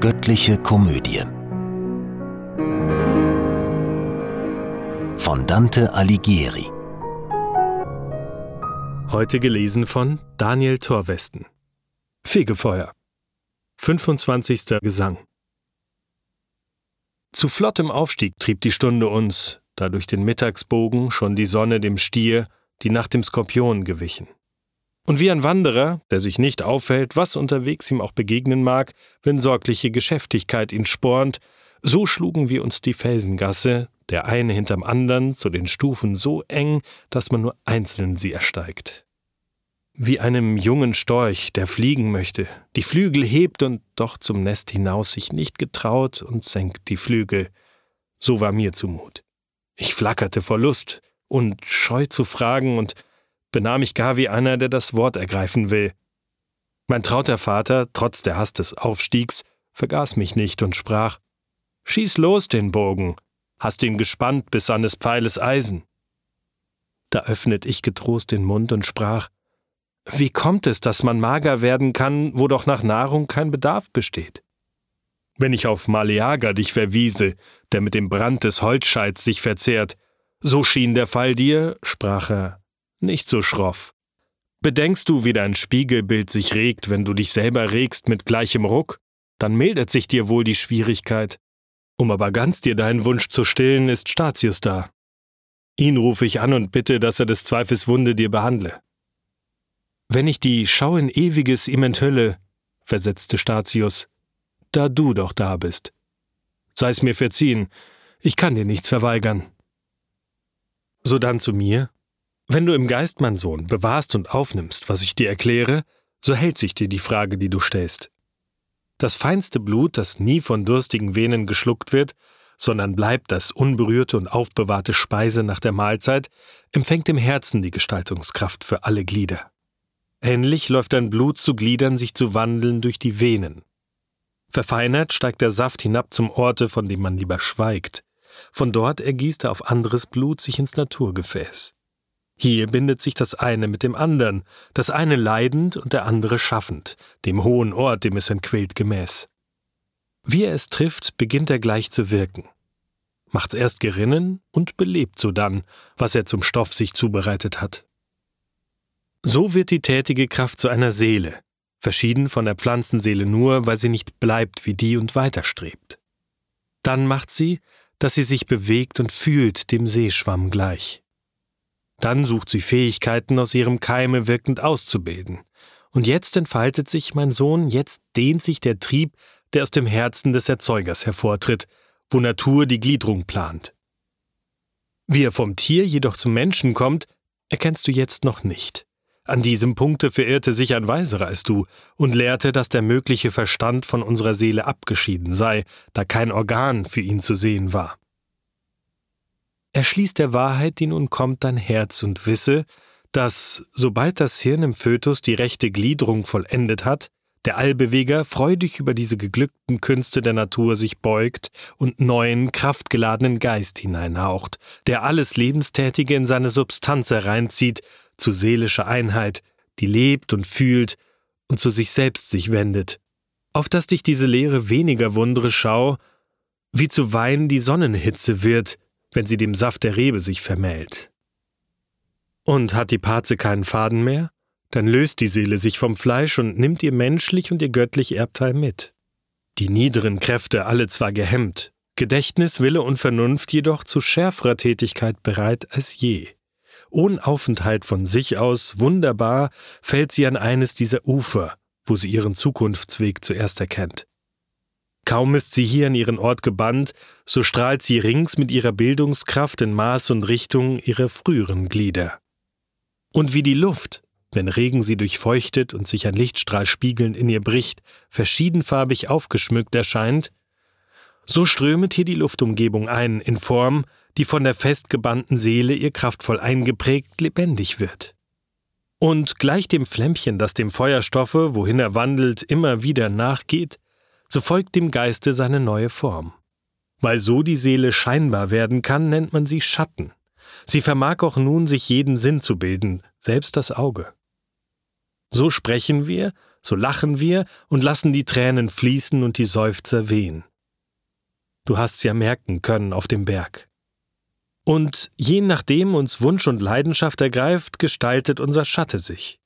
Göttliche Komödie von Dante Alighieri. Heute gelesen von Daniel Torwesten. Fegefeuer. 25. Gesang. Zu flottem Aufstieg trieb die Stunde uns, da durch den Mittagsbogen schon die Sonne dem Stier, die Nacht dem Skorpion gewichen. Und wie ein Wanderer, der sich nicht auffällt, was unterwegs ihm auch begegnen mag, wenn sorgliche Geschäftigkeit ihn spornt, so schlugen wir uns die Felsengasse, der eine hinterm andern, zu den Stufen so eng, dass man nur einzeln sie ersteigt. Wie einem jungen Storch, der fliegen möchte, die Flügel hebt und doch zum Nest hinaus sich nicht getraut und senkt die Flügel, so war mir zumut. Ich flackerte vor Lust und scheu zu fragen und benahm ich gar wie einer, der das Wort ergreifen will. Mein trauter Vater, trotz der Hast des Aufstiegs, vergaß mich nicht und sprach Schieß los den Bogen, hast ihn gespannt bis an des Pfeiles Eisen. Da öffnet ich getrost den Mund und sprach Wie kommt es, dass man mager werden kann, wo doch nach Nahrung kein Bedarf besteht? Wenn ich auf Maleager dich verwiese, der mit dem Brand des Holzscheids sich verzehrt, so schien der Fall dir, sprach er, nicht so schroff. Bedenkst du, wie dein Spiegelbild sich regt, wenn du dich selber regst mit gleichem Ruck? Dann mildert sich dir wohl die Schwierigkeit. Um aber ganz dir deinen Wunsch zu stillen, ist Statius da. Ihn rufe ich an und bitte, dass er des Zweifels Wunde dir behandle. Wenn ich die Schau in Ewiges ihm enthülle, versetzte Statius, da du doch da bist. Sei's mir verziehen, ich kann dir nichts verweigern. Sodann zu mir, wenn du im Geist, mein Sohn, bewahrst und aufnimmst, was ich dir erkläre, so hält sich dir die Frage, die du stellst. Das feinste Blut, das nie von durstigen Venen geschluckt wird, sondern bleibt als unberührte und aufbewahrte Speise nach der Mahlzeit, empfängt im Herzen die Gestaltungskraft für alle Glieder. Ähnlich läuft dein Blut zu Gliedern sich zu wandeln durch die Venen. Verfeinert steigt der Saft hinab zum Orte, von dem man lieber schweigt. Von dort ergießt er auf anderes Blut sich ins Naturgefäß. Hier bindet sich das eine mit dem andern, das eine leidend und der andere schaffend, dem hohen Ort, dem es entquillt gemäß. Wie er es trifft, beginnt er gleich zu wirken. Macht's erst gerinnen und belebt sodann, was er zum Stoff sich zubereitet hat. So wird die tätige Kraft zu einer Seele, verschieden von der Pflanzenseele nur, weil sie nicht bleibt wie die und weiterstrebt. Dann macht sie, dass sie sich bewegt und fühlt dem Seeschwamm gleich. Dann sucht sie Fähigkeiten aus ihrem Keime wirkend auszubilden. Und jetzt entfaltet sich, mein Sohn, jetzt dehnt sich der Trieb, der aus dem Herzen des Erzeugers hervortritt, wo Natur die Gliederung plant. Wie er vom Tier jedoch zum Menschen kommt, erkennst du jetzt noch nicht. An diesem Punkte verirrte sich ein Weiserer als du und lehrte, dass der mögliche Verstand von unserer Seele abgeschieden sei, da kein Organ für ihn zu sehen war. Erschließ der Wahrheit, die nun kommt, dein Herz und wisse, dass, sobald das Hirn im Fötus die rechte Gliederung vollendet hat, der Allbeweger freudig über diese geglückten Künste der Natur sich beugt und neuen, kraftgeladenen Geist hineinhaucht, der alles Lebenstätige in seine Substanz hereinzieht, zu seelischer Einheit, die lebt und fühlt und zu sich selbst sich wendet. Auf dass dich diese Lehre weniger wundere schau, wie zu Wein die Sonnenhitze wird, wenn sie dem Saft der Rebe sich vermählt. Und hat die Parze keinen Faden mehr? Dann löst die Seele sich vom Fleisch und nimmt ihr menschlich und ihr göttlich Erbteil mit. Die niederen Kräfte alle zwar gehemmt, Gedächtnis, Wille und Vernunft jedoch zu schärferer Tätigkeit bereit als je. Ohn Aufenthalt von sich aus, wunderbar, fällt sie an eines dieser Ufer, wo sie ihren Zukunftsweg zuerst erkennt. Kaum ist sie hier an ihren Ort gebannt, so strahlt sie rings mit ihrer Bildungskraft in Maß und Richtung ihrer früheren Glieder. Und wie die Luft, wenn Regen sie durchfeuchtet und sich ein Lichtstrahl spiegelnd in ihr bricht, verschiedenfarbig aufgeschmückt erscheint, so strömet hier die Luftumgebung ein in Form, die von der festgebannten Seele ihr kraftvoll eingeprägt lebendig wird. Und gleich dem Flämmchen, das dem Feuerstoffe, wohin er wandelt, immer wieder nachgeht, so folgt dem Geiste seine neue Form. Weil so die Seele scheinbar werden kann, nennt man sie Schatten. Sie vermag auch nun sich jeden Sinn zu bilden, selbst das Auge. So sprechen wir, so lachen wir und lassen die Tränen fließen und die Seufzer wehen. Du hast's ja merken können auf dem Berg. Und je nachdem uns Wunsch und Leidenschaft ergreift, gestaltet unser Schatte sich.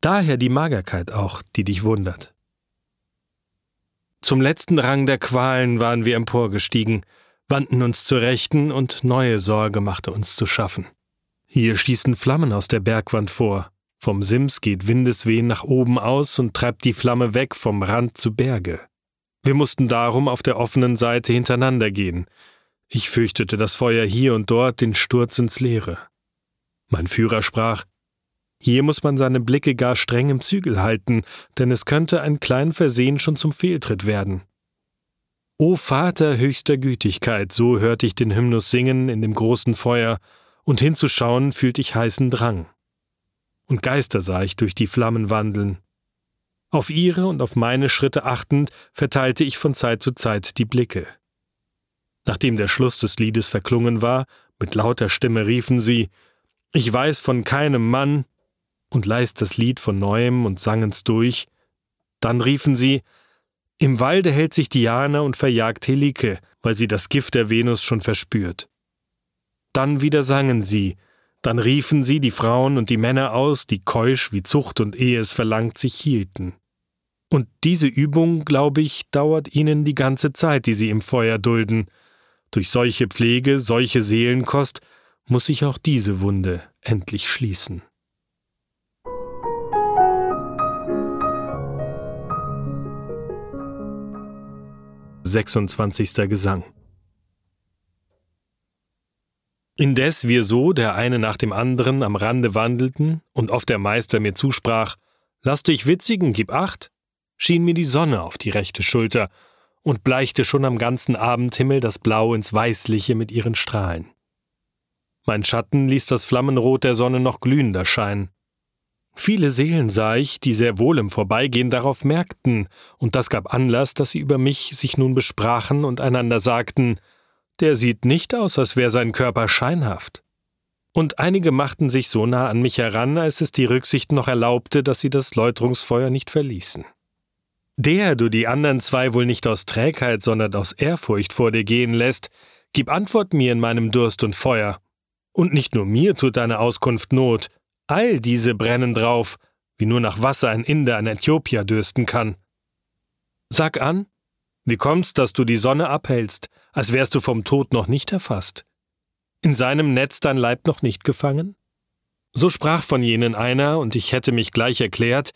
Daher die Magerkeit auch, die dich wundert. Zum letzten Rang der Qualen waren wir emporgestiegen, wandten uns zur Rechten und neue Sorge machte uns zu schaffen. Hier schießen Flammen aus der Bergwand vor, vom Sims geht Windeswehen nach oben aus und treibt die Flamme weg vom Rand zu Berge. Wir mussten darum auf der offenen Seite hintereinander gehen. Ich fürchtete das Feuer hier und dort den Sturz ins Leere. Mein Führer sprach, hier muss man seine Blicke gar streng im Zügel halten, denn es könnte ein klein Versehen schon zum Fehltritt werden. O Vater höchster Gütigkeit, so hörte ich den Hymnus singen in dem großen Feuer, und hinzuschauen fühlte ich heißen Drang. Und Geister sah ich durch die Flammen wandeln. Auf ihre und auf meine Schritte achtend, verteilte ich von Zeit zu Zeit die Blicke. Nachdem der Schluss des Liedes verklungen war, mit lauter Stimme riefen sie Ich weiß von keinem Mann, und leist das Lied von neuem und sangen's durch. Dann riefen sie, im Walde hält sich Diana und verjagt Helike, weil sie das Gift der Venus schon verspürt. Dann wieder sangen sie, dann riefen sie die Frauen und die Männer aus, die keusch wie Zucht und Ehe es verlangt sich hielten. Und diese Übung, glaube ich, dauert ihnen die ganze Zeit, die sie im Feuer dulden. Durch solche Pflege, solche Seelenkost muss sich auch diese Wunde endlich schließen. 26. Gesang. Indes wir so der eine nach dem anderen am Rande wandelten und oft der Meister mir zusprach, Lass dich witzigen, gib acht, schien mir die Sonne auf die rechte Schulter und bleichte schon am ganzen Abendhimmel das Blau ins Weißliche mit ihren Strahlen. Mein Schatten ließ das Flammenrot der Sonne noch glühender scheinen. Viele Seelen sah ich, die sehr wohl im Vorbeigehen darauf merkten, und das gab Anlass, dass sie über mich sich nun besprachen und einander sagten, der sieht nicht aus, als wäre sein Körper scheinhaft. Und einige machten sich so nah an mich heran, als es die Rücksicht noch erlaubte, dass sie das Läuterungsfeuer nicht verließen. Der du die anderen zwei wohl nicht aus Trägheit, sondern aus Ehrfurcht vor dir gehen lässt, gib Antwort mir in meinem Durst und Feuer. Und nicht nur mir tut deine Auskunft Not, All diese brennen drauf, wie nur nach Wasser ein Inder an Äthiopier dürsten kann. Sag an, wie kommt's, dass du die Sonne abhältst, als wärst du vom Tod noch nicht erfasst? In seinem Netz dein Leib noch nicht gefangen? So sprach von jenen einer, und ich hätte mich gleich erklärt,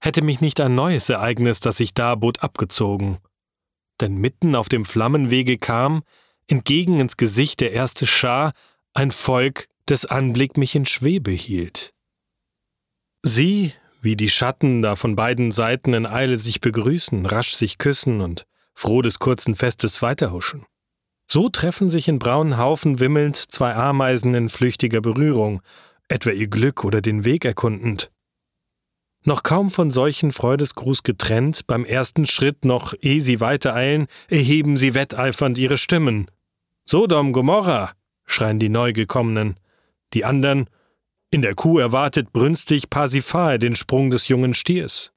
hätte mich nicht ein neues Ereignis, das sich darbot, abgezogen. Denn mitten auf dem Flammenwege kam, entgegen ins Gesicht der erste Schar, ein Volk, des Anblick mich in Schwebe hielt. Sie, wie die Schatten da von beiden Seiten in Eile sich begrüßen, rasch sich küssen und froh des kurzen Festes weiterhuschen. So treffen sich in braunen Haufen wimmelnd zwei Ameisen in flüchtiger Berührung, etwa ihr Glück oder den Weg erkundend. Noch kaum von solchen Freudesgruß getrennt, beim ersten Schritt noch ehe sie weitereilen, erheben sie wetteifernd ihre Stimmen. Sodom, Gomorra, schreien die Neugekommenen. Die anderen, in der Kuh erwartet brünstig Parsifal den Sprung des jungen Stiers.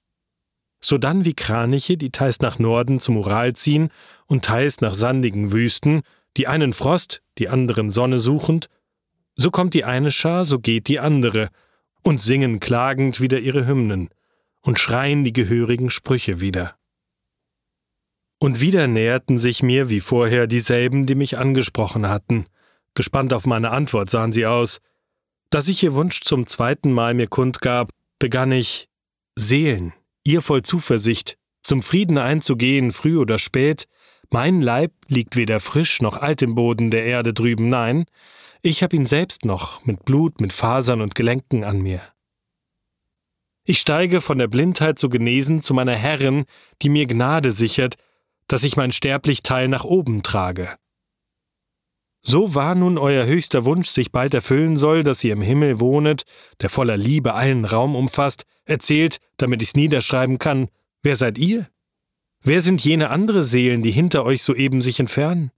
Sodann wie Kraniche, die teils nach Norden zum Ural ziehen und teils nach sandigen Wüsten, die einen Frost, die anderen Sonne suchend, so kommt die eine Schar, so geht die andere, und singen klagend wieder ihre Hymnen und schreien die gehörigen Sprüche wieder. Und wieder näherten sich mir wie vorher dieselben, die mich angesprochen hatten, Gespannt auf meine Antwort sahen sie aus. Da sich ihr Wunsch zum zweiten Mal mir kundgab, begann ich Seelen, ihr voll Zuversicht, zum Frieden einzugehen, früh oder spät, mein Leib liegt weder frisch noch alt im Boden der Erde drüben, nein, ich hab ihn selbst noch, mit Blut, mit Fasern und Gelenken an mir. Ich steige von der Blindheit zu genesen zu meiner Herrin, die mir Gnade sichert, dass ich mein sterblich Teil nach oben trage. So wahr nun euer höchster Wunsch sich bald erfüllen soll, dass ihr im Himmel wohnet, der voller Liebe allen Raum umfasst, erzählt, damit ich's niederschreiben kann, wer seid ihr? Wer sind jene andere Seelen, die hinter euch soeben sich entfernen?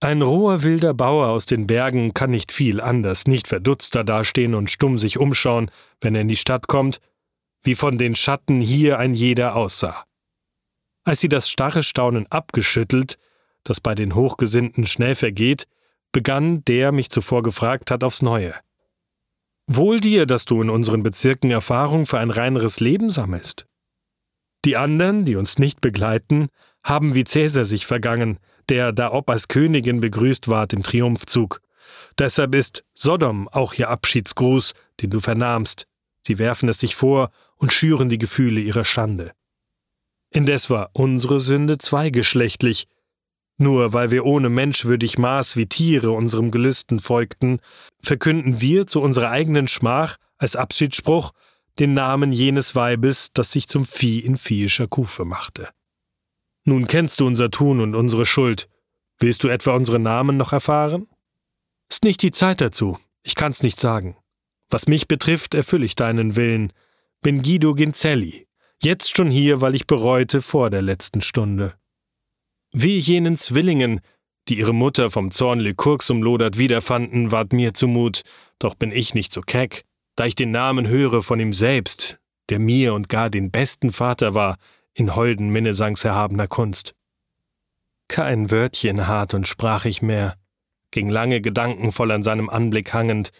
Ein roher wilder Bauer aus den Bergen kann nicht viel anders, nicht verdutzter dastehen und stumm sich umschauen, wenn er in die Stadt kommt, wie von den Schatten hier ein jeder aussah. Als sie das starre Staunen abgeschüttelt, das bei den Hochgesinnten schnell vergeht, begann der mich zuvor gefragt hat aufs Neue. Wohl dir, dass du in unseren Bezirken Erfahrung für ein reineres Leben sammelst. Die anderen, die uns nicht begleiten, haben wie Cäsar sich vergangen, der da ob als Königin begrüßt ward im Triumphzug. Deshalb ist Sodom auch ihr Abschiedsgruß, den du vernahmst. Sie werfen es sich vor und schüren die Gefühle ihrer Schande. Indes war unsere Sünde zweigeschlechtlich. Nur weil wir ohne menschwürdig Maß wie Tiere unserem Gelüsten folgten, verkünden wir zu unserer eigenen Schmach als Abschiedsspruch den Namen jenes Weibes, das sich zum Vieh in viehischer Kufe machte. Nun kennst du unser Tun und unsere Schuld. Willst du etwa unsere Namen noch erfahren? Ist nicht die Zeit dazu. Ich kann's nicht sagen. Was mich betrifft, erfülle ich deinen Willen. Bin Guido Ginzelli, Jetzt schon hier, weil ich bereute vor der letzten Stunde. Wie jenen Zwillingen, die ihre Mutter vom Zorn Lykurgs umlodert wiederfanden, ward mir zumut, doch bin ich nicht so keck, da ich den Namen höre von ihm selbst, der mir und gar den besten Vater war, in holden Minnesangs erhabener Kunst. Kein Wörtchen hart und sprach ich mehr, ging lange gedankenvoll an seinem Anblick hangend,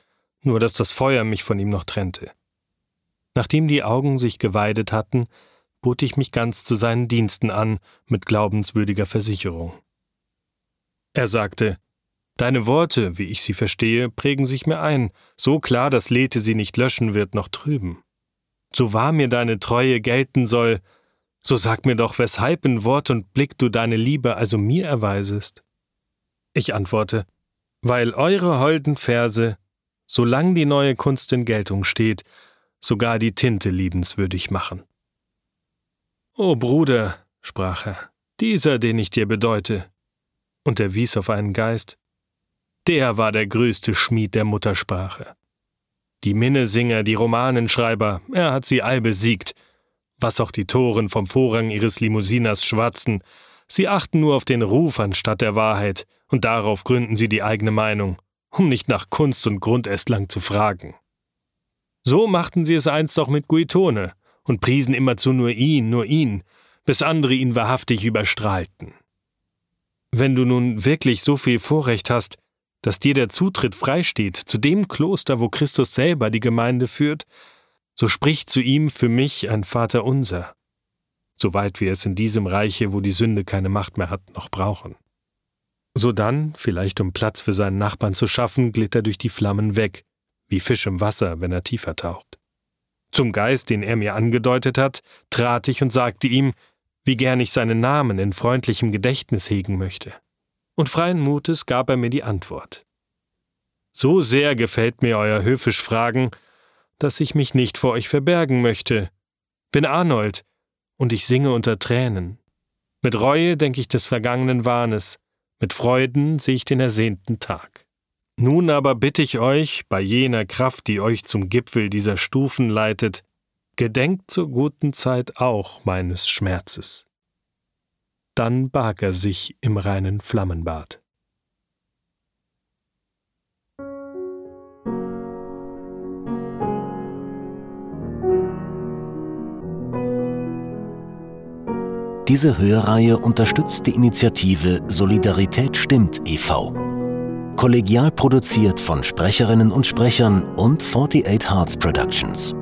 nur dass das Feuer mich von ihm noch trennte. Nachdem die Augen sich geweidet hatten, bot ich mich ganz zu seinen Diensten an, mit glaubenswürdiger Versicherung. Er sagte, Deine Worte, wie ich sie verstehe, prägen sich mir ein, so klar, dass Lethe sie nicht löschen wird noch trüben. So wahr mir deine Treue gelten soll, so sag mir doch, weshalb in Wort und Blick du deine Liebe also mir erweisest. Ich antworte, weil eure holden Verse, solang die neue Kunst in Geltung steht, sogar die Tinte liebenswürdig machen. O Bruder, sprach er, dieser, den ich dir bedeute, und er wies auf einen Geist, der war der größte Schmied der Muttersprache. Die Minnesinger, die Romanenschreiber, er hat sie all besiegt, was auch die Toren vom Vorrang ihres Limousiners schwatzen, sie achten nur auf den Ruf anstatt der Wahrheit, und darauf gründen sie die eigene Meinung, um nicht nach Kunst und Grundestlang zu fragen. So machten sie es einst auch mit Guitone und priesen immerzu nur ihn, nur ihn, bis andere ihn wahrhaftig überstrahlten. Wenn du nun wirklich so viel Vorrecht hast, dass dir der Zutritt freisteht zu dem Kloster, wo Christus selber die Gemeinde führt, so sprich zu ihm für mich ein Vater unser, soweit wir es in diesem Reiche, wo die Sünde keine Macht mehr hat, noch brauchen. Sodann, vielleicht um Platz für seinen Nachbarn zu schaffen, glitt er durch die Flammen weg, wie Fisch im Wasser, wenn er tiefer taucht. Zum Geist, den er mir angedeutet hat, trat ich und sagte ihm, wie gern ich seinen Namen in freundlichem Gedächtnis hegen möchte. Und freien Mutes gab er mir die Antwort. So sehr gefällt mir euer höfisch Fragen, dass ich mich nicht vor euch verbergen möchte. Bin Arnold, und ich singe unter Tränen. Mit Reue denke ich des vergangenen Wahnes, mit Freuden sehe ich den ersehnten Tag. Nun aber bitte ich euch, bei jener Kraft, die euch zum Gipfel dieser Stufen leitet, gedenkt zur guten Zeit auch meines Schmerzes. Dann barg er sich im reinen Flammenbad. Diese Hörreihe unterstützt die Initiative Solidarität stimmt e.V. Kollegial produziert von Sprecherinnen und Sprechern und 48 Hearts Productions.